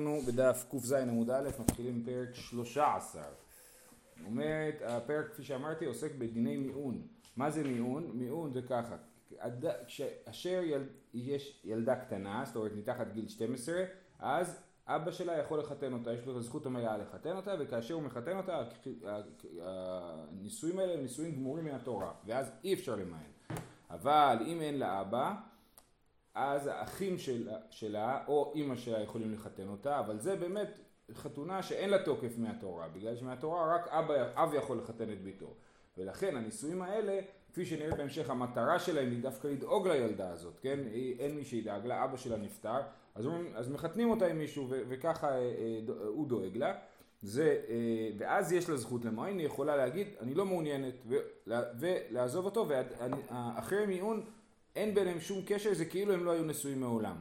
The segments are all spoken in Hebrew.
אנחנו בדף קז עמוד א', מתחילים פרק 13. אומרת, הפרק כפי שאמרתי עוסק בדיני מיעון. מה זה מיעון? מיעון זה ככה, כאשר יל, יש ילדה קטנה, זאת אומרת מתחת גיל 12, אז אבא שלה יכול לחתן אותה, יש לו את הזכות המלאה לחתן אותה, וכאשר הוא מחתן אותה, הנישואים האלה הם נישואים גמורים מהתורה, ואז אי אפשר למען. אבל אם אין לה אבא, אז האחים של, שלה או אימא שלה יכולים לחתן אותה, אבל זה באמת חתונה שאין לה תוקף מהתורה, בגלל שמהתורה רק אבא, אב יכול לחתן את ביתו. ולכן הנישואים האלה, כפי שנראה בהמשך, המטרה שלהם היא דווקא לדאוג לילדה הזאת, כן? אין מי שידאג לה, אבא שלה נפטר, אז, אז מחתנים אותה עם מישהו ו, וככה אה, אה, הוא דואג לה. זה, אה, ואז יש לה זכות למועין, היא יכולה להגיד, אני לא מעוניינת, ולעזוב אותו, ואחרי מיעון אין ביניהם שום קשר, זה כאילו הם לא היו נשואים מעולם.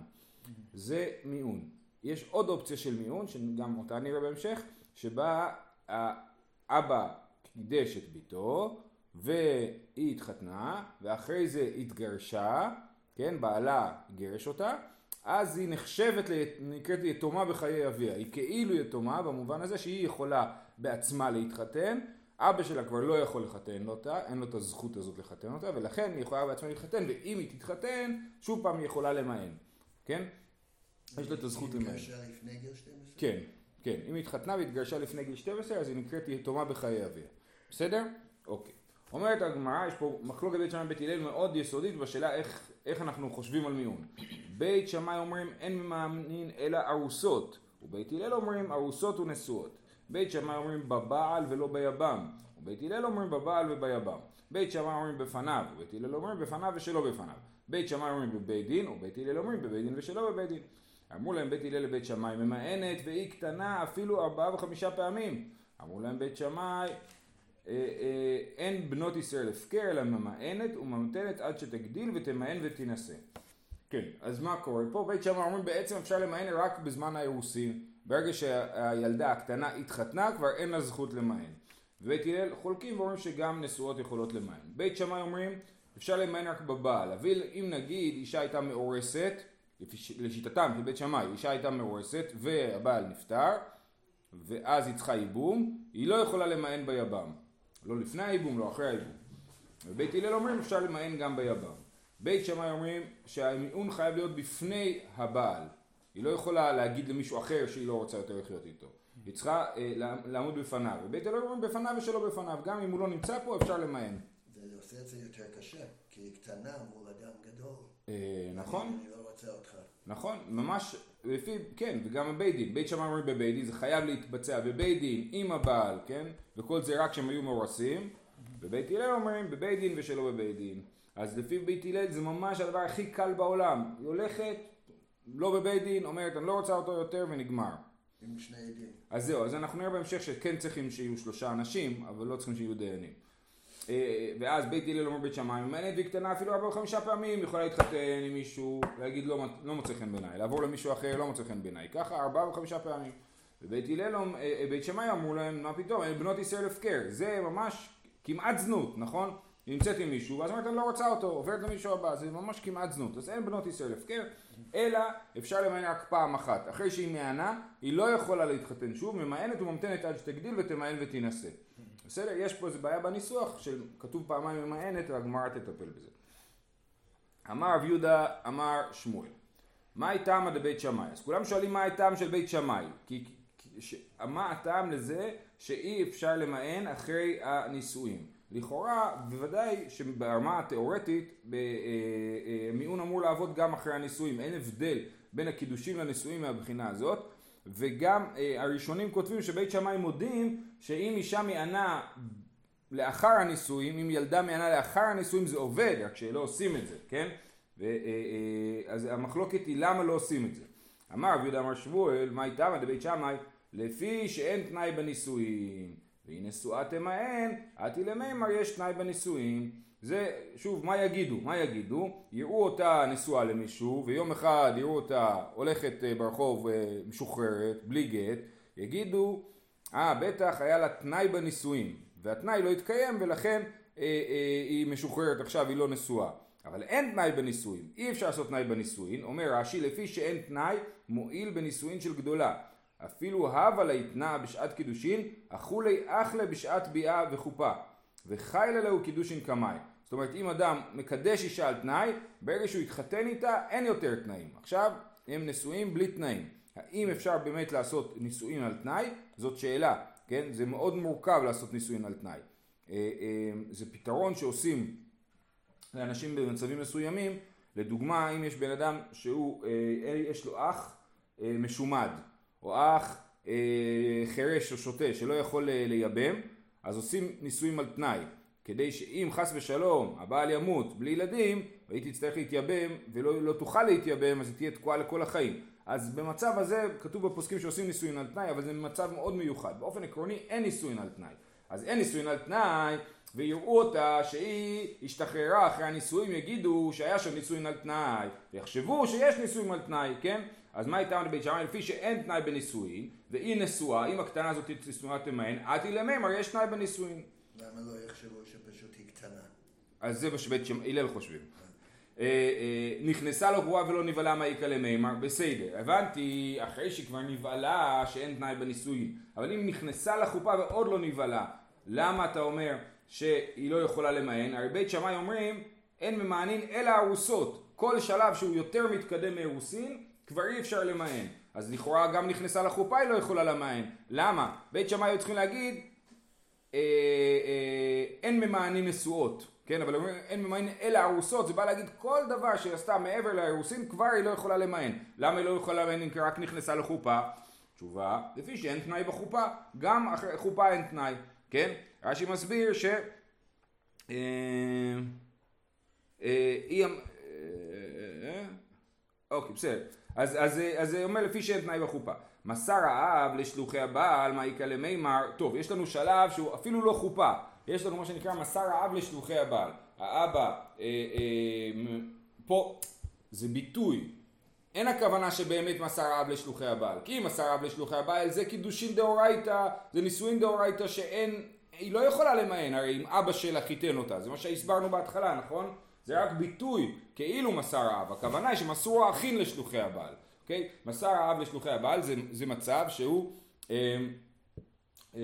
זה מיעון. יש עוד אופציה של מיעון, שגם אותה נראה בהמשך, שבה האבא קידש את ביתו, והיא התחתנה, ואחרי זה התגרשה, כן, בעלה גירש אותה, אז היא נחשבת, נקראת יתומה בחיי אביה. היא כאילו יתומה במובן הזה שהיא יכולה בעצמה להתחתן, אבא שלה כבר לא יכול לחתן אותה, אין לו את הזכות הזאת לחתן אותה, ולכן היא יכולה בעצמה להתחתן, ואם היא תתחתן, שוב פעם היא יכולה למען, כן? יש לה את הזכות למען. היא התגרשה לפני גיל 12? כן, כן. אם היא התחתנה והתגרשה לפני גיל 12, אז היא נקראת יתומה בחיי אביה. בסדר? אוקיי. אומרת הגמרא, יש פה מחלוקת בית שמאי ובית הלל מאוד יסודית בשאלה איך, איך אנחנו חושבים על מיון. בית שמאי אומרים אין ממאמנין אלא ארוסות, ובית הלל אומרים ארוסות ונשואות. בית שמאי אומרים בבעל ולא ביבם, ובית הלל אומרים בבעל וביבם. בית שמאי אומרים בפניו, ובית הלל אומרים בפניו ושלא בפניו. בית שמאי אומרים בבית דין, ובית הלל אומרים בבית דין ושלא בבית דין. אמרו להם בית הלל לבית שמאי ממאנת והיא קטנה אפילו ארבעה וחמישה פעמים. אמרו להם בית שמאי אה, אה, אין בנות ישראל הפקר אלא ממאנת וממתנת עד שתגדיל ותמאן ותינשא. כן, אז מה קורה פה? בית שמאי אומרים בעצם אפשר למאן רק בזמן האירוסין. ברגע שהילדה הקטנה התחתנה כבר אין לה זכות למען. ובית הלל חולקים ואומרים שגם נשואות יכולות למען. בית שמאי אומרים אפשר למען רק בבעל, אבל אם נגיד אישה הייתה מאורסת, לשיטתם של בית שמאי, אישה הייתה מאורסת והבעל נפטר ואז היא צריכה ייבום, היא לא יכולה למען ביבם. לא לפני הייבום, לא אחרי הייבום. ובית הלל אומרים אפשר למען גם ביבם. בית שמאי אומרים שהמיעון חייב להיות בפני הבעל. היא לא יכולה להגיד למישהו אחר שהיא לא רוצה יותר לחיות איתו. היא צריכה אה, לעמוד בפניו. ובית אלוהים אומרים בפניו ושלא בפניו. גם אם הוא לא נמצא פה אפשר למען. זה עושה את זה יותר קשה, כי היא קטנה מול אדם גדול. אה, נכון. אני לא רוצה אותך. נכון, ממש, לפי, כן, וגם בבית דין. בית שמאי אומרים בבית דין, זה חייב להתבצע בבית דין עם הבעל, כן? וכל זה רק כשהם היו מאורסים. בבית הלל אומרים בבית דין ושלא בבית דין. אז לפי בית הלל זה ממש הדבר הכי קל בעולם. היא הולכת, לא בבית דין, אומרת אני לא רוצה אותו יותר ונגמר. עם שני עדים. אז זהו, אז אנחנו נראה בהמשך שכן צריכים שיהיו שלושה אנשים, אבל לא צריכים שיהיו דיינים. אה, ואז בית הלל אומר בית שמאי, ממנת והיא קטנה אפילו ארבע וחמישה פעמים, יכולה להתחתן עם מישהו, להגיד לא, לא מוצא חן בעיניי, לעבור למישהו אחר לא מוצא חן בעיניי, ככה ארבע וחמישה פעמים. ובית הלל, אה, אה, בית שמאי אמרו להם, מה פתאום, בנות ישראל הפקר, זה ממש כמעט זנות, נכון? נמצאת עם מישהו, ואז אומרת אני לא רוצה אותו, עוברת למישהו הבא, זה ממש כמעט זנות. אז אין בנות ישראל הפקר, אלא אפשר למען רק פעם אחת. אחרי שהיא מענה, היא לא יכולה להתחתן שוב, ממאנת וממתנת עד שתגדיל ותמאן ותינשא. בסדר? יש פה איזה בעיה בניסוח, שכתוב פעמיים ממאנת, והגמרא תטפל בזה. אמר רב יהודה, אמר שמואל. מה הטעם דבית שמאי? אז כולם שואלים מה הטעם של בית שמאי. כי, ש, מה הטעם לזה שאי אפשר למאן אחרי הנישואים? לכאורה, בוודאי שברמה התיאורטית אה, אה, מיעון אמור לעבוד גם אחרי הנישואים, אין הבדל בין הקידושים לנישואים מהבחינה הזאת, וגם אה, הראשונים כותבים שבית שמאי מודים שאם אישה מענה לאחר הנישואים, אם ילדה מענה לאחר הנישואים זה עובד, רק שלא עושים את זה, כן? אז המחלוקת היא למה לא עושים את זה. אמר רבי יהודה אמר שמואל, מה איתם דבית שמאי? לפי שאין תנאי בנישואים. והיא נשואה תמאן, עתי למימר יש תנאי בנישואין. זה, שוב, מה יגידו? מה יגידו? יראו אותה נשואה למישהו, ויום אחד יראו אותה הולכת אה, ברחוב אה, משוחררת, בלי גט, יגידו, אה, בטח היה לה תנאי בנישואין, והתנאי לא התקיים ולכן אה, אה, היא משוחררת עכשיו, היא לא נשואה. אבל אין תנאי בנישואין, אי אפשר לעשות תנאי בנישואין, אומר רש"י לפי שאין תנאי מועיל בנישואין של גדולה, אפילו הווה ליתנה בשעת קידושין, אכולי אחלה בשעת ביאה וחופה, וחיילה להו קידושין קמאי. זאת אומרת אם אדם מקדש אישה על תנאי, ברגע שהוא יתחתן איתה אין יותר תנאים. עכשיו הם נשואים בלי תנאים. האם אפשר באמת לעשות נישואין על תנאי? זאת שאלה, כן? זה מאוד מורכב לעשות נישואין על תנאי. אה, אה, זה פתרון שעושים לאנשים במצבים מסוימים, לדוגמה אם יש בן אדם שהוא, אה, יש לו אח משומד, או אח חירש או שוטה שלא יכול לייבם, אז עושים נישואים על תנאי, כדי שאם חס ושלום הבעל ימות בלי ילדים, והיא תצטרך להתייבם ולא לא תוכל להתייבם, אז היא תהיה תקועה לכל החיים. אז במצב הזה כתוב בפוסקים שעושים נישואין על תנאי, אבל זה מצב מאוד מיוחד. באופן עקרוני אין נישואין על תנאי. אז אין נישואין על תנאי, ויראו אותה שהיא השתחררה אחרי הנישואים, יגידו שהיה שם נישואין על תנאי, ויחשבו שיש נישואין על תנאי, כן? אז מה איתם לבית שמאי? לפי שאין תנאי בנישואין, והיא נשואה, אם הקטנה הזאת נשואה תמהן, אתי למימר יש תנאי בנישואין. למה לא יחשבו שפשוט היא קטנה? אז זה מה שבית הלל חושבים. אה, אה, נכנסה לו גרועה ולא נבהלה מהאיכא למימר, בסדר, הבנתי אחרי שכבר נבהלה שאין תנאי בנישואין, אבל אם נכנסה לחופה ועוד לא נבהלה, למה אתה אומר שהיא לא יכולה למען? הרי בית שמאי אומרים אין ממענין אלא ארוסות, כל שלב שהוא יותר מתקדם מאירוסין כבר אי אפשר למען, אז לכאורה גם נכנסה לחופה היא לא יכולה למען, למה? בית שמאי היו צריכים להגיד אה, אה, אין ממענים נשואות כן, אבל אין ממאן אלא ארוסות, זה בא להגיד כל דבר שהיא עשתה מעבר לארוסין כבר היא לא יכולה למאן. למה היא לא יכולה למאן אם רק נכנסה לחופה? תשובה, לפי שאין תנאי בחופה, גם אחרי חופה אין תנאי, כן? רש"י מסביר ש... אה, אה, היא... אוקיי, בסדר. אז, אז, אז זה אומר לפי שאין תנאי בחופה. מסר האב לשלוחי הבעל, מה יקא למימר, טוב, יש לנו שלב שהוא אפילו לא חופה. יש לנו מה שנקרא מסר האב לשלוחי הבעל. האבא, אה, אה, פה, זה ביטוי. אין הכוונה שבאמת מסר האב לשלוחי הבעל. כי אם מסר האב לשלוחי הבעל זה קידושין דאורייתא, זה נישואין דאורייתא שאין, היא לא יכולה למען, הרי אם אבא שלה חיתן אותה, זה מה שהסברנו בהתחלה, נכון? זה רק ביטוי, כאילו מסר האב. הכוונה היא שמסרו האחים לשלוחי הבעל. אוקיי? מסר האב לשלוחי הבעל זה, זה מצב שהוא... אה, אה,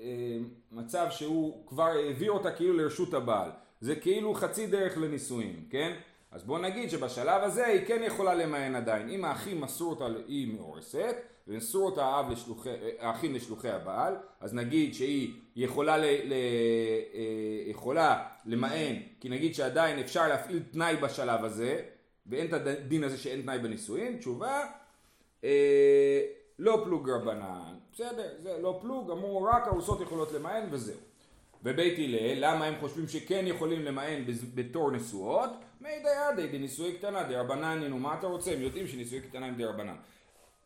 אה, מצב שהוא כבר העביר אותה כאילו לרשות הבעל. זה כאילו חצי דרך לנישואים, כן? אז בוא נגיד שבשלב הזה היא כן יכולה למען עדיין. אם האחים מסרו אותה, היא מאורסת, ומסרו אותה האב לשלוחי, האחים לשלוחי הבעל, אז נגיד שהיא יכולה, ל, ל, אה, יכולה למען, כי נגיד שעדיין אפשר להפעיל תנאי בשלב הזה, ואין את הדין הזה שאין תנאי בנישואין, תשובה, אה, לא פלוג רבנן, בסדר, זה לא פלוג, אמרו רק ארוסות יכולות למען וזהו. ובית הלל, למה הם חושבים שכן יכולים למען בתור נשואות? מי דידי דנישואי קטנה דרבנן, נו מה אתה רוצה? הם יודעים שנישואי קטנה הם דרבנן.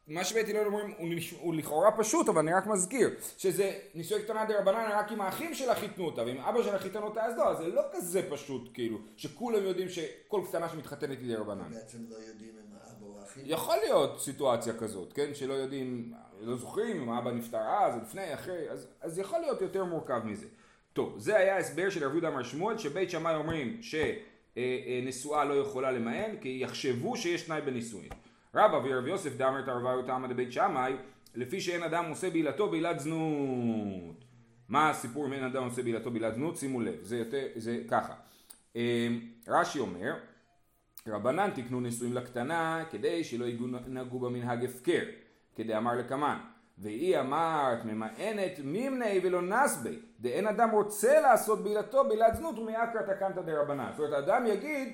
מה שבית הלל אומרים הוא, הוא לכאורה פשוט אבל אני רק מזכיר שזה נישואי קטנה דרבנן רק אם האחים שלה חיתנו אותה ואם אבא שלה חיתן אותה אז לא, זה לא כזה פשוט כאילו שכולם יודעים שכל קטנה שמתחתנת היא דרבנן. בעצם לא יודעים אם האבא או האחים. יכול להיות סיטואציה כזאת, כן? שלא יודעים, לא זוכרים אם האבא נפטר אז לפני, אחרי, אז, אז יכול להיות יותר מורכב מזה. טוב, זה היה ההסבר של רב יהודה אמר שמואל שבית שמאי אומרים שנשואה לא יכולה למען כי יחשבו שיש תנאי בנישואין. רבא ורב יוסף דאמר תרווה תמא דבית שמאי, לפי שאין אדם עושה בעילתו בעילת זנות. מה הסיפור אם אין אדם עושה בעילתו בעילת זנות? שימו לב, זה, יותר, זה ככה. אמ, רש"י אומר, רבנן תקנו נישואים לקטנה כדי שלא ינהגו במנהג הפקר, כדי אמר לקמן. והיא אמרת ממאנת מימני ולא נסבי, דאין אדם רוצה לעשות בעילתו בעילת זנות ומאקרא תקנתא דרבנן. זאת אומרת, האדם יגיד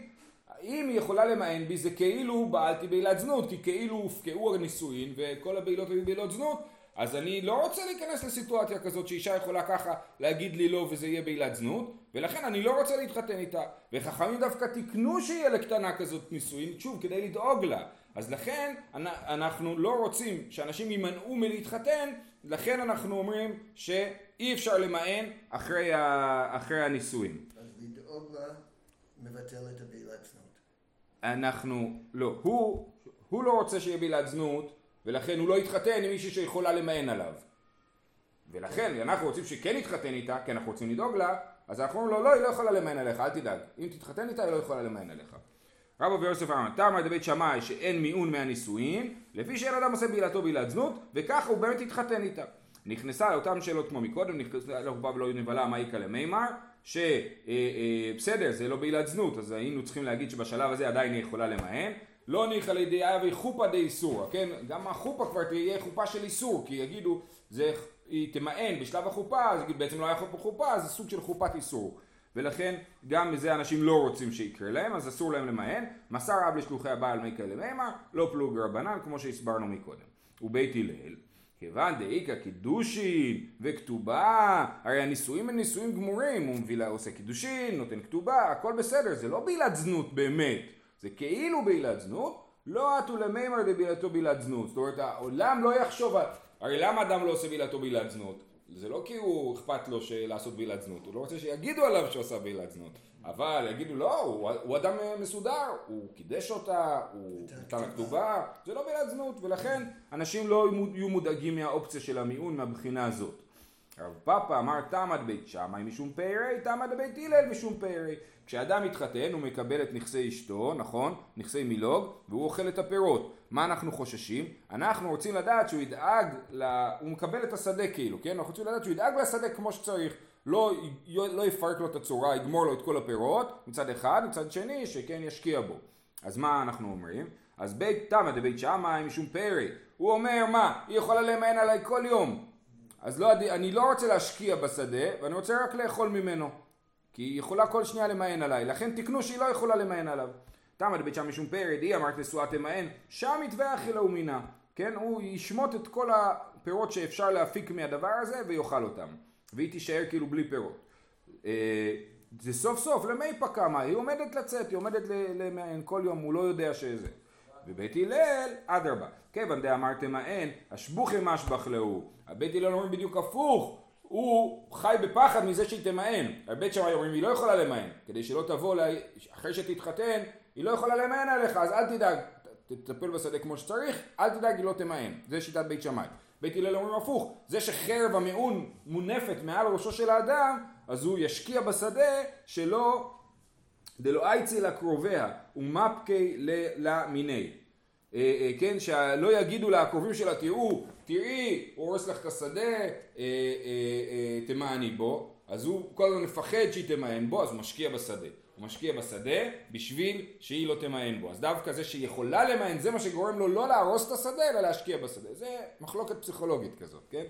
אם היא יכולה למען בי זה כאילו בעלתי בעילת זנות, כי כאילו הופקעו הנישואין וכל הבעילות היו בעילות זנות, אז אני לא רוצה להיכנס לסיטואציה כזאת שאישה יכולה ככה להגיד לי לא וזה יהיה בעילת זנות, ולכן אני לא רוצה להתחתן איתה. וחכמים דווקא תיקנו שיהיה לקטנה כזאת נישואין, שוב, כדי לדאוג לה. אז לכן אנחנו לא רוצים שאנשים יימנעו מלהתחתן, לכן אנחנו אומרים שאי אפשר למען אחרי, אחרי הנישואין. אז לדאוג לה מבטל את הבעילת זנות. אנחנו, לא, הוא, הוא לא רוצה שיהיה בעילת זנות, ולכן הוא לא יתחתן עם מישהי שיכולה למען עליו. ולכן אנחנו רוצים שכן יתחתן איתה, כי אנחנו רוצים לדאוג לה, אז אנחנו אומרים לו, לא, היא לא יכולה למען עליך, אל תדאג. אם תתחתן איתה, היא לא יכולה למען עליך. רבא ויוסף אמר, תמר דבית שמאי שאין מיעון מהנישואין, לפי שאין אדם עושה בעילתו בעילת זנות, וככה הוא באמת התחתן איתה. נכנסה לאותן שאלות כמו מקודם, נכנסה לחופה ולא נבלה מה יקרה למימר, שבסדר, זה לא בעילת זנות, אז היינו צריכים להגיד שבשלב הזה עדיין היא יכולה למען. לא ניחא לידיעה וחופה די איסורא, כן? גם החופה כבר תהיה חופה של איסור, כי יגידו, זה, היא תמען בשלב החופה, אז בעצם לא היה חופה חופה, זה סוג של חופת איסור. ולכן גם מזה אנשים לא רוצים שיקרה להם, אז אסור להם למען. מסר אב לשלוחי הבעל מי כאלה מימר, לא פלוג רבנן, כמו שהסברנו מקודם. ובית הלל, כיוון דאיכא קידושין וכתובה, הרי הנישואים הם נישואים גמורים, הוא מביא לה עושה קידושין, נותן כתובה, הכל בסדר, זה לא בעילת זנות באמת, זה כאילו בעילת זנות, לא עטו למימר דבעילתו בעילת זנות, זאת אומרת העולם לא יחשוב, הרי למה אדם לא עושה בעילתו בעילת זנות? זה לא כי הוא אכפת לו לעשות בעילת זנות, הוא לא רוצה שיגידו עליו שהוא עשה בעילת זנות, אבל יגידו לא, הוא, הוא אדם מסודר, הוא קידש אותה, הוא נתן לה כתובה, זה לא בעילת זנות, ולכן אנשים לא יהיו מודאגים מהאופציה של המיעון מהבחינה הזאת. רב פאפה אמר תמד בית שמאי משום פרא, תמד בית הלל משום פרא. כשאדם מתחתן הוא מקבל את נכסי אשתו, נכון? נכסי מילוג, והוא אוכל את הפירות. מה אנחנו חוששים? אנחנו רוצים לדעת שהוא ידאג, לה... הוא מקבל את השדה כאילו, כן? אנחנו רוצים לדעת שהוא ידאג לשדה כמו שצריך. לא, לא יפרק לו את הצורה, יגמור לו את כל הפירות, מצד אחד, מצד שני, שכן ישקיע בו. אז מה אנחנו אומרים? אז בית תמא דבית שמאי משום פרא. הוא אומר מה? היא יכולה למען עליי כל יום. אז לא, אני לא רוצה להשקיע בשדה, ואני רוצה רק לאכול ממנו. כי היא יכולה כל שנייה למען עליי, לכן תקנו שהיא לא יכולה למען עליו. תמא דבית שם משום פרד, היא אמרת נשואה תמען, שם יתבע אכילה ומינה. כן, הוא ישמוט את כל הפירות שאפשר להפיק מהדבר הזה ויאכל אותם. והיא תישאר כאילו בלי פירות. אה, זה סוף סוף למי פקמה, היא עומדת לצאת, היא עומדת למען כל יום, הוא לא יודע שזה. ובית הלל, אדרבה. כיוון דאמרתם האין, השבוכי משבח להו. הבית הלל אומרים בדיוק הפוך, הוא חי בפחד מזה שהיא תמאן. הבית שמאי אומרים היא לא יכולה למאן, כדי שלא תבוא, לה... אחרי שתתחתן, היא לא יכולה למאן עליך, אז אל תדאג, תטפל בשדה כמו שצריך, אל תדאג, היא לא תמאן. זה שיטת בית שמאי. בית הלל אומרים הפוך, זה שחרב המעון מונפת מעל ראשו של האדם, אז הוא ישקיע בשדה שלא דלא אייצי לקרוביה ומפקי למיני. אה, אה, כן, שלא יגידו לקרובים שלה, תראו, תראי, הוא הורס לך את השדה, אה, תמעני בו, אז הוא כל הזמן מפחד שהיא תמען בו, אז הוא משקיע בשדה. הוא משקיע בשדה בשביל שהיא לא תמען בו. אז דווקא זה שהיא יכולה למען, זה מה שגורם לו לא להרוס את השדה, אלא להשקיע בשדה. זה מחלוקת פסיכולוגית כזאת, כן?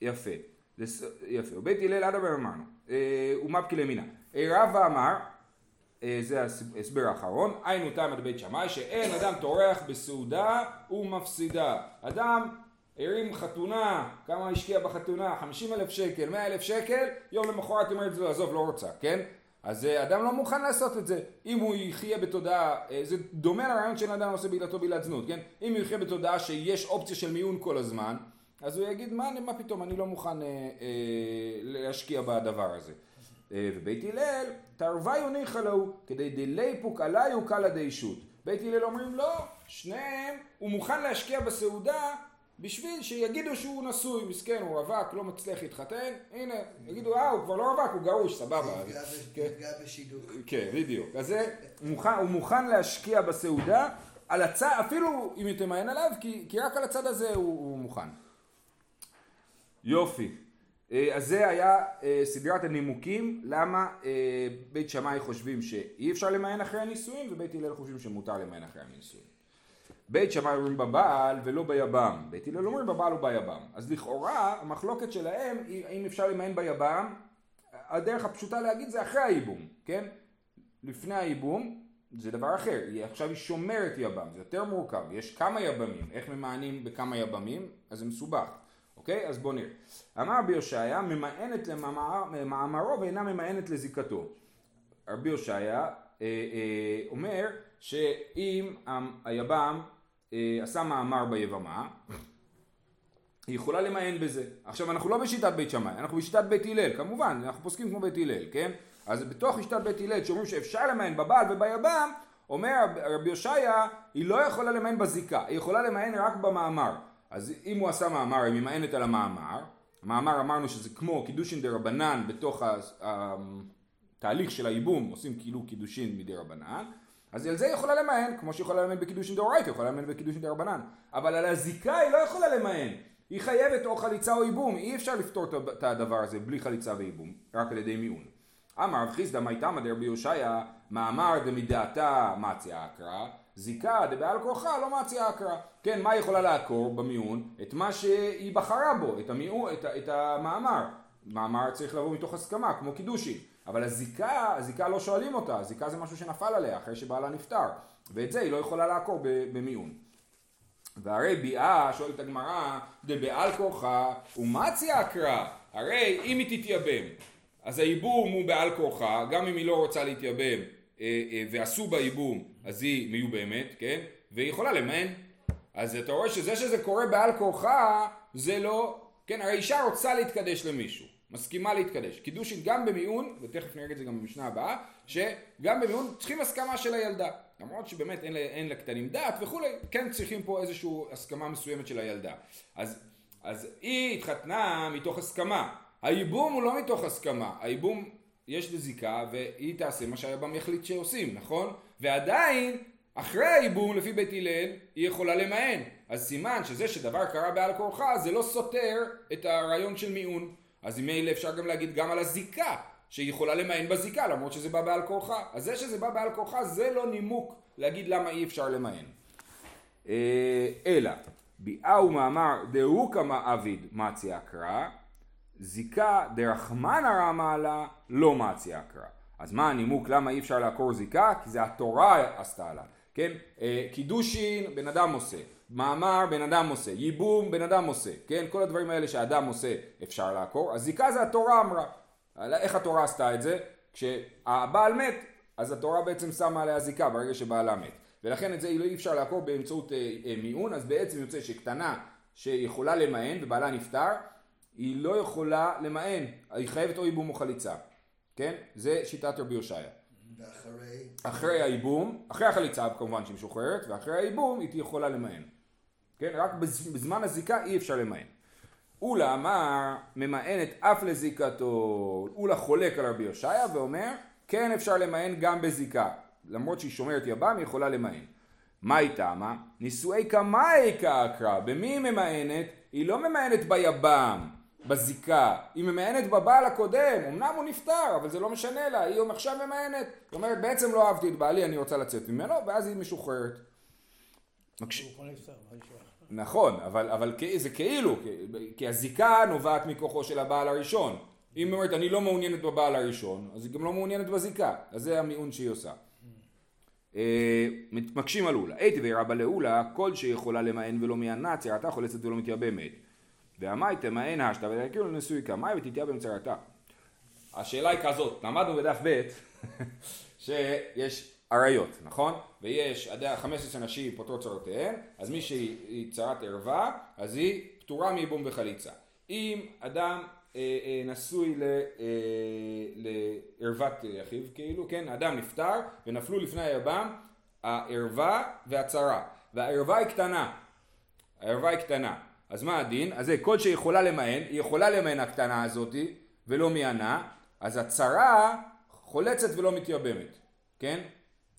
יפה. יפה. ובית הלל עד אמרנו. ומפקי למינה. רבא אמר, אה, זה ההסבר האחרון, היינו תמת בית שמאי שאין אדם טורח בסעודה ומפסידה. אדם הרים חתונה, כמה השקיע בחתונה? 50 אלף שקל, 100 אלף שקל, יום למחרת אומרת לו עזוב לא רוצה, כן? אז אה, אדם לא מוכן לעשות את זה. אם הוא יחיה בתודעה, אה, זה דומה לרעיון של אדם עושה בעילתו בעילת זנות, כן? אם הוא יחיה בתודעה שיש אופציה של מיון כל הזמן, אז הוא יגיד מה, מה פתאום, אני לא מוכן אה, אה, להשקיע בדבר הזה. אה, ובית הלל, תרוויו ניחא לו, כדי דליפוק עליו קלא דישות. בית הלל אומרים לא, שניהם, הוא מוכן להשקיע בסעודה בשביל שיגידו שהוא נשוי, מסכן, הוא רווק, לא מצליח להתחתן, הנה, יגידו, אה, הוא כבר לא רווק, הוא גרוש, סבבה. נפגע בשידוך. כן, בדיוק. אז הוא מוכן להשקיע בסעודה, על הצד, אפילו אם היא תמיין עליו, כי, רק על הצד הזה הוא מוכן. יופי. אה, אז זה היה אה, סדרת הנימוקים למה אה, בית שמאי חושבים שאי אפשר למען אחרי הנישואין ובית הלל חושבים שמותר למען אחרי הנישואין. בית שמאי אומרים בבעל ולא ביבם, בית הלל אומרים בבעל וביבם. אז לכאורה המחלוקת שלהם היא האם אפשר למען ביבם, הדרך הפשוטה להגיד זה אחרי הייבום, כן? לפני הייבום זה דבר אחר, היא עכשיו היא שומרת יבם, זה יותר מורכב, יש כמה יבמים, איך ממענים בכמה יבמים, אז זה מסובך. אוקיי? אז בואו נראה. אמר רבי הושעיה, ממאנת למאמרו ואינה ממאנת לזיקתו. רבי הושעיה אה, אה, אומר שאם היבם אה, עשה מאמר ביבמה, היא יכולה למען בזה. עכשיו אנחנו לא בשיטת בית שמאי, אנחנו בשיטת בית הלל, כמובן, אנחנו פוסקים כמו בית הלל, כן? אז בתוך שיטת בית הלל שאומרים שאפשר למען בבעל וביבם, אומר רבי הושעיה, היא לא יכולה למען בזיקה, היא יכולה למען רק במאמר. אז אם הוא עשה מאמר, היא ממאנת על המאמר, המאמר אמרנו שזה כמו קידושין דרבנן בתוך התהליך של הייבום, עושים כאילו קידושין מדרבנן, אז על זה היא יכולה למען, כמו שהיא יכולה למען בקידושין דאורייתא, יכולה למען בקידושין דרבנן, אבל על הזיקה היא לא יכולה למען, היא חייבת או חליצה או ייבום, אי אפשר לפטור את הדבר הזה בלי חליצה וייבום, רק על ידי מיעון. אמר חיסדא מייתמא דרבי יושעיה מאמר דמידעתה מציה אקרא זיקה דבעל כורחה לא מציה אקרא כן מה היא יכולה לעקור במיעון? את מה שהיא בחרה בו את, המיעון, את, את המאמר. מאמר צריך לבוא מתוך הסכמה כמו קידושין. אבל הזיקה הזיקה לא שואלים אותה. הזיקה זה משהו שנפל עליה אחרי שבעלה נפטר. ואת זה היא לא יכולה לעקור במיעון. והרי ביאה שואלת הגמרא דבעל כורחה ומציה אקרא הרי אם היא תתייבם אז הייבום הוא בעל כורחה, גם אם היא לא רוצה להתייבם אה, אה, ועשו בה ייבום, אז היא מיובמת, כן? והיא יכולה למען. אז אתה רואה שזה שזה קורה בעל כורחה, זה לא, כן? הרי אישה רוצה להתקדש למישהו, מסכימה להתקדש. קידושין גם במיעון, ותכף נראה את זה גם במשנה הבאה, שגם במיעון צריכים הסכמה של הילדה. למרות שבאמת אין, לה, אין לקטנים דעת וכולי, כן צריכים פה איזושהי הסכמה מסוימת של הילדה. אז, אז היא התחתנה מתוך הסכמה. הייבום הוא לא מתוך הסכמה, הייבום יש לזיקה והיא תעשה מה שהיבם יחליט שעושים, נכון? ועדיין אחרי הייבום לפי בית הלל היא יכולה למען. אז סימן שזה שדבר קרה בעל כורחה זה לא סותר את הרעיון של מיעון. אז ממילא אפשר גם להגיד גם על הזיקה שהיא יכולה למען בזיקה למרות שזה בא בעל כורחה. אז זה שזה בא בעל כורחה זה לא נימוק להגיד למה אי אפשר למען. אה, אלא ביאה ומאמר דהו כמה אביד מציה קרא זיקה דרחמנא רמה לה לא מציה אקרא. אז מה הנימוק למה אי אפשר לעקור זיקה? כי זה התורה עשתה לה, כן? אה, קידושין בן אדם עושה, מאמר בן אדם עושה, ייבום בן אדם עושה, כן? כל הדברים האלה שאדם עושה אפשר לעקור, אז זיקה זה התורה אמרה. איך התורה עשתה את זה? כשהבעל מת, אז התורה בעצם שמה עליה זיקה ברגע שבעלה מת. ולכן את זה אי אפשר לעקור באמצעות אה, אה, מיעון, אז בעצם יוצא שקטנה שיכולה למען ובעלה נפטר, היא לא יכולה למען, היא חייבת או ייבום או חליצה, כן? זה שיטת רבי הושעיה. ואחרי? אחרי הייבום, אחרי החליצה כמובן שהיא משוחררת, ואחרי הייבום היא יכולה למען. כן? רק בזמן הזיקה אי אפשר למען. אולה אמר, ממאנת אף לזיקתו, אולה חולק על רבי הושעיה ואומר, כן אפשר למען גם בזיקה. למרות שהיא שומרת יבם, היא יכולה למען. מה היא טעמה? נישואי קמאי כאקרא, במי היא ממאנת? היא לא ממאנת ביבם, בזיקה, היא ממאנת בבעל הקודם, אמנם הוא נפטר, אבל זה לא משנה לה, היא עכשיו ממאנת, היא אומרת בעצם לא אהבתי את בעלי, אני רוצה לצאת ממנו, ואז היא משוחררת. נכון, אבל, אבל זה כאילו, כי הזיקה נובעת מכוחו של הבעל הראשון. אם היא אומרת אני לא מעוניינת בבעל הראשון, אז היא גם לא מעוניינת בזיקה, אז זה המיעון שהיא עושה. אה, מקשים על אולה, הייתי ורבה לאולה, כל שיכולה למען ולא מיענה, צירתה חולצת ולא מתייבמת. והמאי תמאן השתא ותכירו לנשוי כמאי ותתיה במצרתה. השאלה היא כזאת, למדנו בדף ב' שיש עריות, נכון? ויש 15 נשים פותרות צרותיהן, אז מי שהיא צרת ערווה, אז היא פטורה מייבום וחליצה. אם אדם אה, אה, נשוי ל, אה, לערוות אחיו, כאילו, כן, אדם נפטר ונפלו לפני היבם הערווה והצרה, והערווה היא קטנה, הערווה היא קטנה, אז מה הדין? אז זה כל שיכולה למען, היא יכולה למען הקטנה הזאתי ולא מיענה, אז הצרה חולצת ולא מתייבמת, כן?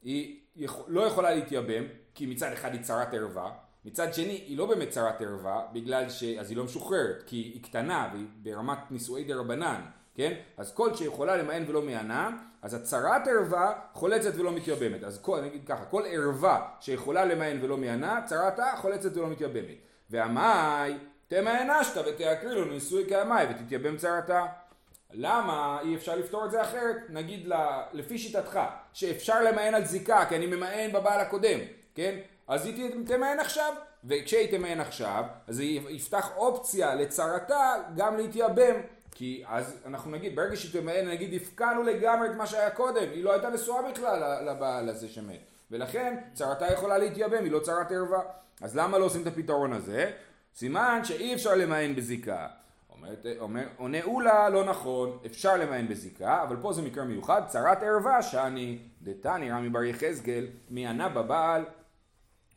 היא לא יכולה להתייבם, כי מצד אחד היא צרת ערווה, מצד שני היא לא באמת צרת ערווה, בגלל ש... אז היא לא משוחררת, כי היא קטנה והיא ברמת נישואי דה רבנן, כן? אז כל שיכולה למען ולא מיענה, אז הצרת ערווה חולצת ולא מתייבמת. אז כל, אני אגיד ככה, כל ערווה שיכולה למען ולא מיענה, צרתה חולצת ולא מתייבמת. והמאי תמאן אשתא ותעקרי לו נישואי כהמאי ותתייבם צרתה. למה אי אפשר לפתור את זה אחרת? נגיד לה, לפי שיטתך, שאפשר למען על זיקה, כי אני ממען בבעל הקודם, כן? אז היא תמען עכשיו, וכשהיא תמען עכשיו, אז היא יפתח אופציה לצרתה גם להתייבם. כי אז אנחנו נגיד, ברגע שהיא תמען, נגיד הפקענו לגמרי את מה שהיה קודם, היא לא הייתה נשואה בכלל לבעל הזה שמת. ולכן צרתה יכולה להתייבם, היא לא צרת ערווה. אז למה לא עושים את הפתרון הזה? סימן שאי אפשר למען בזיקה. אומרת, אומר, עונה אולה לא נכון, אפשר למען בזיקה, אבל פה זה מקרה מיוחד, צרת ערווה שאני דתני רמי בר יחזקאל, מענה בבעל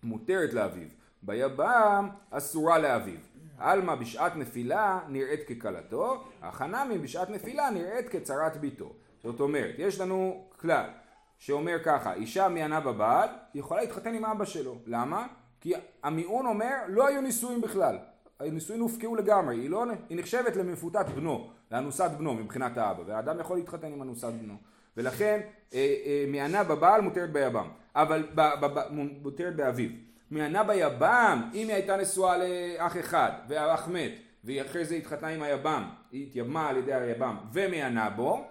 מותרת לאביו, ביבם אסורה לאביו. עלמא בשעת נפילה נראית ככלתו, החנמי בשעת נפילה נראית כצרת ביתו. זאת אומרת, יש לנו כלל שאומר ככה, אישה מיאנה בבעל, יכולה להתחתן עם אבא שלו. למה? כי המיעון אומר, לא היו נישואים בכלל. הנישואים הופקעו לגמרי, היא, לא, היא נחשבת למפותת בנו, לאנוסת בנו מבחינת האבא, והאדם יכול להתחתן עם אנוסת בנו. ולכן אה, אה, מיאנה בבעל מותרת ביבם, אבל ב, ב, ב, מותרת באביו. מיאנה ביבם, אם היא הייתה נשואה לאח אחד, והאח מת, והיא אחרי זה התחתנה עם היבם, היא התייבמה על ידי היבם, ומיאנה בו,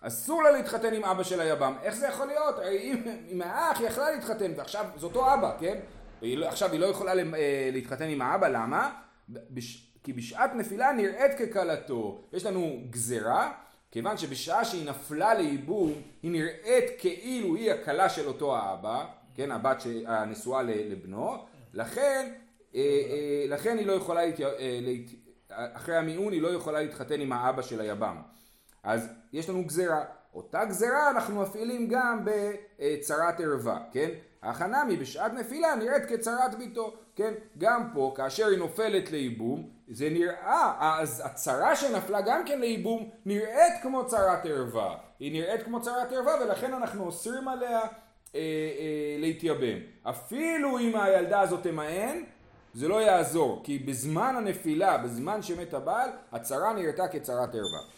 אסור לה להתחתן עם אבא של היבם. איך זה יכול להיות? אם, אם האח יכלה להתחתן, ועכשיו זה אותו אבא, כן? ועכשיו היא לא יכולה אה, להתחתן עם האבא, למה? בש... כי בשעת נפילה נראית ככלתו. יש לנו גזרה, כיוון שבשעה שהיא נפלה לייבום, היא נראית כאילו היא הכלה של אותו האבא, כן, הבת הנשואה לבנו, לכן, אה, אה, לכן היא לא יכולה, להת... אחרי המיאון היא לא יכולה להתחתן עם האבא של היבם. אז יש לנו גזרה. אותה גזרה אנחנו מפעילים גם בצרת ערווה, כן? הכא נמי בשעת נפילה נראית כצרת ביתו, כן? גם פה, כאשר היא נופלת לייבום, זה נראה, אז הצרה שנפלה גם כן לייבום נראית כמו צרת ערווה. היא נראית כמו צרת ערווה ולכן אנחנו אוסרים עליה אה, אה, להתייבם. אפילו אם הילדה הזאת תמאן, זה לא יעזור, כי בזמן הנפילה, בזמן שמת הבעל, הצרה נראתה כצרת ערווה.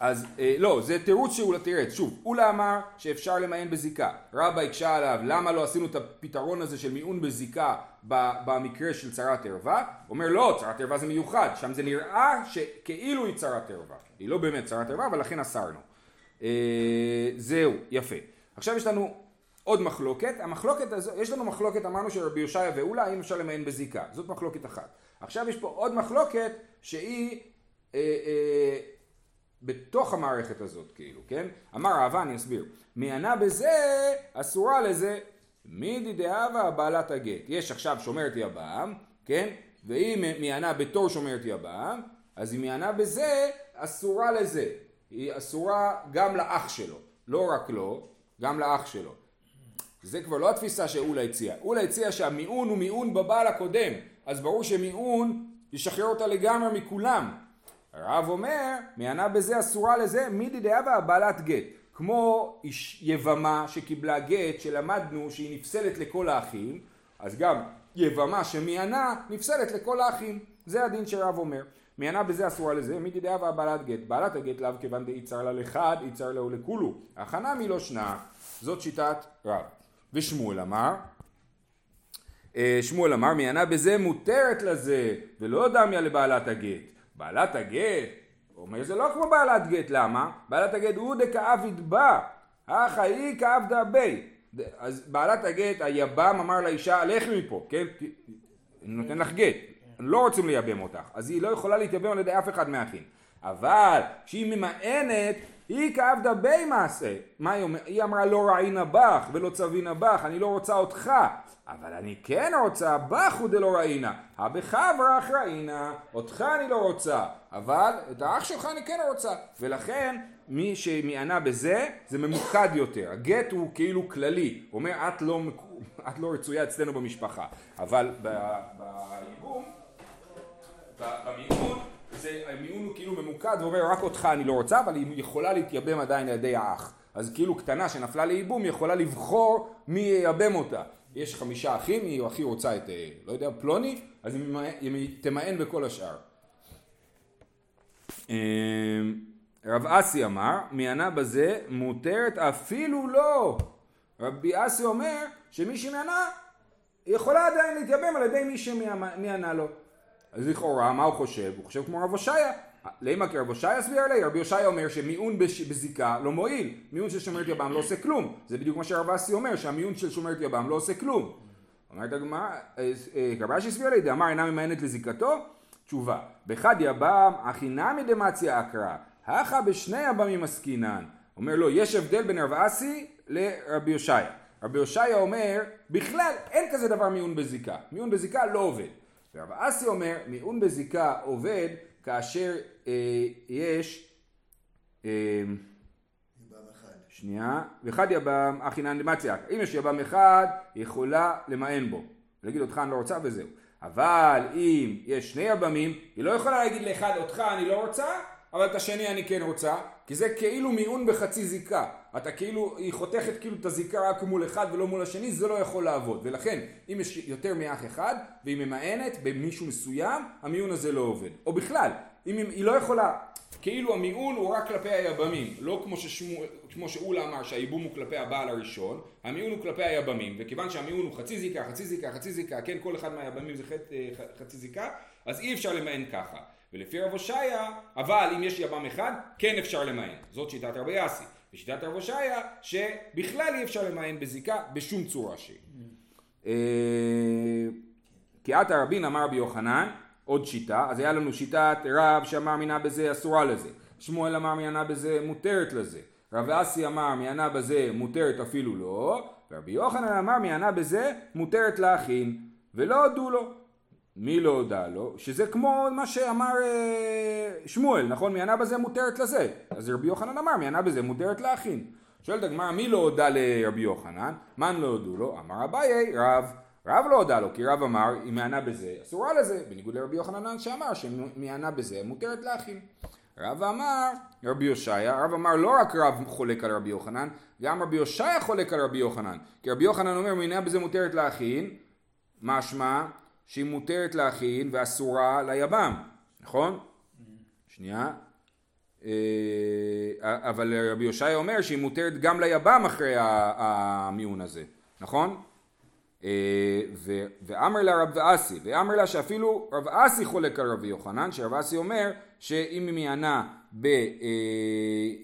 אז אה, לא, זה תירוץ שהוא לתירץ. שוב, אולה אמר שאפשר למען בזיקה. רבא הקשה עליו, למה לא עשינו את הפתרון הזה של מיעון בזיקה במקרה של צרת ערווה? אומר לא, צרת ערווה זה מיוחד, שם זה נראה שכאילו היא צרת ערווה. היא לא באמת צרת ערווה, אבל לכן אסרנו. אה, זהו, יפה. עכשיו יש לנו עוד מחלוקת, המחלוקת הזו, יש לנו מחלוקת, אמרנו שרבי יושעיה ואולה, האם אפשר למען בזיקה. זאת מחלוקת אחת. עכשיו יש פה עוד מחלוקת שהיא... אה, אה, בתוך המערכת הזאת כאילו, כן? אמר אהבה, אני אסביר. מענה בזה אסורה לזה מידי דאבה בעלת הגט. יש עכשיו שומרת יבם, כן? והיא מענה בתור שומרת יבם, אז היא מענה בזה אסורה לזה. היא אסורה גם לאח שלו. לא רק לו, גם לאח שלו. זה כבר לא התפיסה שאולה הציע. אולה הציע שהמיעון הוא מיעון בבעל הקודם, אז ברור שמיעון ישחרר אותה לגמרי מכולם. הרב אומר, מענה בזה אסורה לזה, מידי דאבה בעלת גט. כמו איש יבמה שקיבלה גט, שלמדנו שהיא נפסלת לכל האחים, אז גם יבמה שמענה נפסלת לכל האחים. זה הדין שרב אומר. מענה בזה אסורה לזה, מידי דאבה בעלת גט. בעלת הגט לאו כיוון דאיצר לה לחד, איצר לה לכולו. הכנה מלא שנה. זאת שיטת רב. ושמואל אמר, אה, שמואל אמר, מענה בזה מותרת לזה, ולא דמיה לבעלת הגט. בעלת הגט, אומר זה לא כמו בעלת גט, למה? בעלת הגט הוא דכאב ידבע, אך היא כאב דאבי. אז בעלת הגט, היבם אמר לאישה, לכי מפה, כן? אני נותן לך גט, לא רוצים לייבם אותך, אז היא לא יכולה להתייבם על ידי אף אחד מהאחים. אבל כשהיא ממאנת, היא כאב דבי מעשה. מה היא אומרת? היא אמרה לא ראינה בך ולא צווינה בך, אני לא רוצה אותך. אבל אני כן רוצה בחו דלא ראינה, הבחברך ראינה, אותך אני לא רוצה, אבל את האח שלך אני כן רוצה, ולכן מי שמענה בזה זה ממוקד יותר, הגט הוא כאילו כללי, הוא אומר את לא, את לא רצויה אצלנו במשפחה, אבל בייבום, במיאון, המיאון הוא כאילו ממוקד ואומר רק אותך אני לא רוצה, אבל היא יכולה להתייבם עדיין על ידי האח, אז כאילו קטנה שנפלה לייבום יכולה לבחור מי ייבם אותה יש חמישה אחים, היא הכי רוצה את, אה, לא יודע, פלוני, אז היא תמאן בכל השאר. אמ, רב אסי אמר, מיאנה בזה מותרת אפילו לא. רבי אסי אומר שמי שמענה יכולה עדיין להתייבם על ידי מי שמענה לו. אז לכאורה, מה הוא חושב? הוא חושב כמו רב הושעיה, למה כי רב הושעיה סביר לי? רבי הושעיה אומר שמיעון בזיקה לא מועיל, מיעון של שומרת יבם לא עושה כלום, זה בדיוק מה שרב אסי אומר, שהמיעון של שומרת יבם לא עושה כלום. אומרת הגמרא, אה, אה, רב אשי סביר לי, דאמר אינה ממיינת לזיקתו? תשובה, באחד יבם הכי נמי דמציה אקרא, הכה בשני יבמים עסקינן. אומר לו, יש הבדל בין רב אסי לרבי הושעיה. רבי הושעיה אומר, בכלל אין כזה דבר מיעון בזיקה, מיעון בזיקה לא עובד. ורב אסי אומר, מיעון בזיקה עובד כאשר אה, יש אה, שנייה, ואחד יבם אחינן דמציה, אם יש יבם אחד, היא יכולה למען בו, להגיד אותך אני לא רוצה וזהו. אבל אם יש שני יבמים, היא לא יכולה להגיד לאחד אותך אני לא רוצה, אבל את השני אני כן רוצה, כי זה כאילו מיעון בחצי זיקה. אתה כאילו, היא חותכת כאילו את הזיקה רק מול אחד ולא מול השני, זה לא יכול לעבוד. ולכן, אם יש יותר מאח אחד, והיא ממאנת במישהו מסוים, המיעון הזה לא עובד. או בכלל, אם היא לא יכולה, כאילו המיעון הוא רק כלפי היבמים, לא כמו, ששמו, כמו שאולה אמר שהייבום הוא כלפי הבעל הראשון, המיעון הוא כלפי היבמים, וכיוון שהמיעון הוא חצי זיקה, חצי זיקה, חצי זיקה, כן, כל אחד מהיבמים זה חצ, אה, חצי זיקה, אז אי אפשר למען ככה. ולפי רב הושעיה, אבל אם יש יבם אחד, כן אפשר למען. זאת שיטת רבי אסי. ושיטת רב הושעיה, שבכלל אי אפשר למען בזיקה בשום צורה שהיא. אה, כי עתה רבין אמר רבי יוחנן, עוד שיטה, אז היה לנו שיטת רב שאמר מינה בזה אסורה לזה, שמואל אמר מינה בזה מותרת לזה, רב אסי אמר מינה בזה מותרת אפילו לא, ורבי יוחנן אמר מינה בזה מותרת להכין, ולא הודו לו. מי לא הודה לו? שזה כמו מה שאמר אה, שמואל, נכון? מינה בזה מותרת לזה. אז רבי יוחנן אמר מינה בזה מותרת להכין. שואלת הגמרא מי לא הודה לרבי יוחנן? מן לא הודו לו? אמר אביי רב. רב לא הודה לו, כי רב אמר, היא מענה בזה, אסורה לזה, בניגוד לרבי יוחנן שאמר שמענה בזה, מותרת להכין. רב אמר, רבי יושעיה, רב אמר לא רק רב חולק על רבי יוחנן, גם רבי יושעיה חולק על רבי יוחנן, כי רבי יוחנן אומר מענה בזה מותרת להכין, משמע שהיא מותרת להכין ואסורה ליבם, נכון? שנייה. אה, אבל רבי יושעיה אומר שהיא מותרת גם ליבם אחרי המיון הזה, נכון? אה, ואמר לה רב אסי, ואמר לה שאפילו רב אסי חולק על רבי יוחנן, שרב אסי אומר שאם היא מענה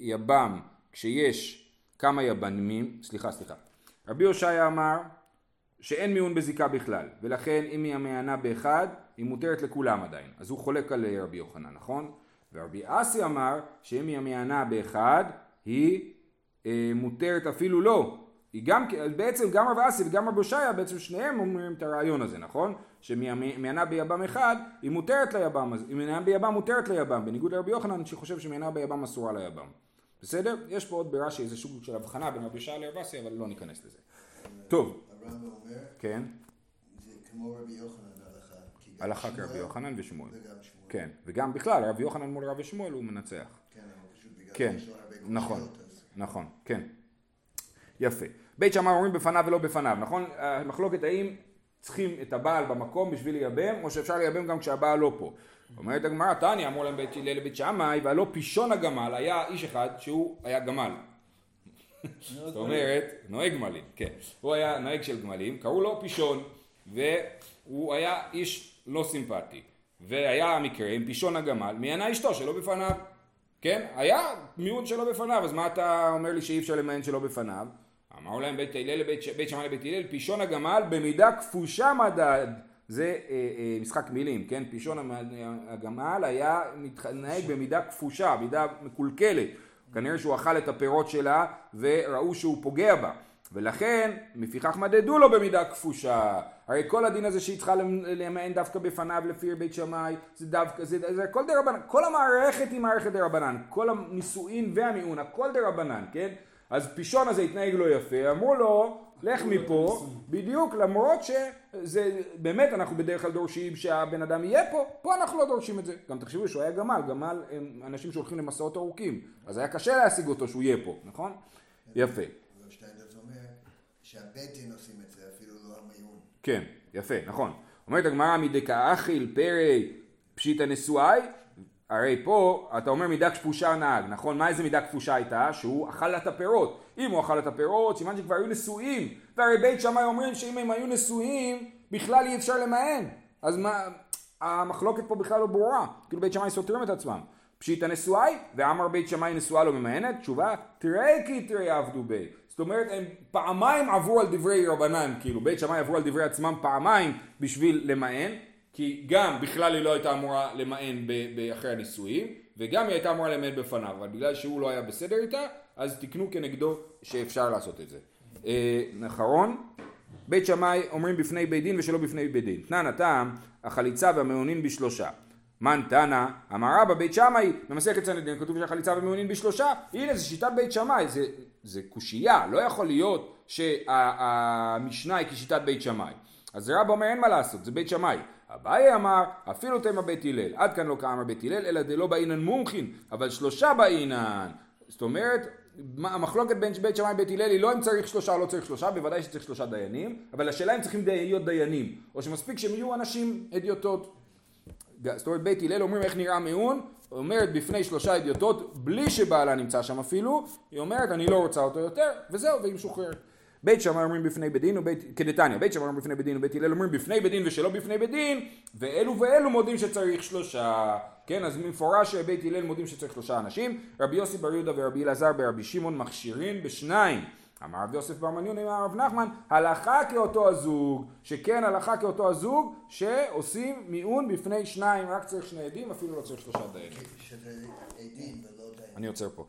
ביבם כשיש כמה יבמים, סליחה סליחה, רבי הושעיה אמר שאין מיון בזיקה בכלל, ולכן אם היא המענה באחד, היא מותרת לכולם עדיין, אז הוא חולק על רבי יוחנן, נכון? ורבי אסי אמר שאם היא המענה באחד, היא אה, מותרת אפילו לא, היא גם, בעצם גם רב אסי וגם רב הושעיה, בעצם שניהם אומרים את הרעיון הזה, נכון? שמענה ביבם אחד, היא מותרת ליבם, היא מענה ביבם מותרת ליבם, בניגוד לרבי יוחנן שחושב שמענה ביבם אסורה ליבם. בסדר? יש פה עוד ברש"י איזה סוג של הבחנה בין רבי הושעיה לרב אסי, אבל לא ניכנס לזה. טוב. הרמב"ם אומר, כן. זה כמו רבי יוחנן הלכה. הלכה כרבי יוחנן ושמואל. וגם שמואל. כן, וגם בכלל, רבי יוחנן מול רבי שמואל הוא מנצח. כן, אבל פשוט בגלל כן, שיש לו הרבה נכון, אז- נכון, כן. יפה. בית שמאי אומרים בפניו ולא בפניו, נכון? המחלוקת האם צריכים את הבעל במקום בשביל לייבם, או שאפשר לייבם גם כשהבעל לא פה. אומרת הגמרא, תניא אמרו להם בית הלל לבית שמאי, והלא פישון הגמל, היה איש אחד שהוא היה גמל. זאת אומרת, נוהג גמלים, כן. הוא היה נוהג של גמלים, קראו לו פישון, והוא היה איש לא סימפטי. והיה המקרה עם פישון הגמל, מענה אשתו שלא בפניו. כן? היה מיעוט שלא בפניו, אז מה אתה אומר לי שאי אפשר למען שלא בפניו? אמרו להם בית הלל לבית בית שמאי לבית הלל, פישון הגמל במידה כפושה מדד. זה אה, אה, משחק מילים, כן? פישון הגמל היה מתנהג במידה כפושה, מידה מקולקלת. כנראה שהוא אכל את הפירות שלה וראו שהוא פוגע בה. ולכן, מפיכך מדדו לו במידה כפושה. הרי כל הדין הזה שהיא צריכה למ- למען דווקא בפניו לפי בית שמאי, זה דווקא, זה, זה הכל דרבנן. כל המערכת היא מערכת דרבנן. כל הנישואין והמיעון, הכל דרבנן, כן? אז פישון הזה התנהג לא יפה, אמרו לו, לך מפה, בדיוק, למרות שזה, באמת אנחנו בדרך כלל דורשים שהבן אדם יהיה פה, פה אנחנו לא דורשים את זה. גם תחשבו שהוא היה גמל, גמל הם אנשים שהולכים למסעות ארוכים, אז היה קשה להשיג אותו שהוא יהיה פה, נכון? יפה. עושים את זה, אפילו לא המיון. כן, יפה, נכון. אומרת הגמרא מדכאכיל פרי פשיטא נשואי, הרי פה אתה אומר מידה כפושה נהג, נכון? מה איזה מידה כפושה הייתה? שהוא אכל את הפירות. אם הוא אכל את הפירות, סימן שכבר היו נשואים. והרי בית שמאי אומרים שאם הם היו נשואים, בכלל אי אפשר למען. אז מה, המחלוקת פה בכלל לא ברורה. כאילו בית שמאי סותרים את עצמם. פשיטא נשואי, ואמר בית שמאי נשואה לא ממאנת, תשובה, תראי כי תראי עבדו בי. זאת אומרת, הם פעמיים עברו על דברי רבנן, כאילו, בית שמאי עברו על דברי עצמם פעמיים בשביל למען, כי גם בכלל היא לא הייתה אמורה למען אחרי הנישואים, וגם היא הייתה אמורה למען בפניו, אבל בגלל שהוא לא היה בסדר איתה, אז תקנו כנגדו שאפשר לעשות את זה. אה, אחרון, בית שמאי אומרים בפני בית דין ושלא בפני בית דין. תנן הטעם, החליצה והמעונין בשלושה. מן תנא, אמר רבא בית שמאי, במסכת סנדין כתוב שהחליצה ומעונין בשלושה, הנה זה שיטת בית שמאי, זה, זה קושייה, לא יכול להיות שהמשנה היא כשיטת בית שמאי. אז רבא אומר אין מה לעשות, זה בית שמאי, אביי אמר, אפילו תימא בית הלל. עד כאן לא כאמר בית הלל, אלא דלא באינן מומחין, אבל שלושה באינן. זאת אומרת, המחלוקת בין בית שמאי ובית הלל היא לא אם צריך שלושה או לא צריך שלושה, בוודאי שצריך שלושה דיינים, אבל השאלה אם צריכים להיות דיינים, או שמספיק שהם יהיו אנשים אדיוטות. זאת אומרת בית הלל אומרים איך נראה מעון, אומרת בפני שלושה אדיוטות בלי שבעלה נמצא שם אפילו, היא אומרת אני לא רוצה אותו יותר, וזהו, והיא משוחררת. בית שמאי אומרים בפני בית דין ובית, כדתניא, בית שמאי אומרים בפני בית דין ובית הלל אומרים בפני בית דין ושלא בפני בית דין, ואלו ואלו מודים שצריך שלושה. כן, אז במפורש בית הלל מודים שצריך שלושה אנשים, רבי יוסי בר יהודה ורבי אלעזר ברבי שמעון מכשירים בשניים. אמר רבי יוסף בר מניון אמר הרב נחמן, הלכה כאותו הזוג, שכן הלכה כאותו הזוג, שעושים מיעון בפני שניים, רק צריך שני עדים, אפילו לא צריך שלושה דיינים. אני עוצר פה.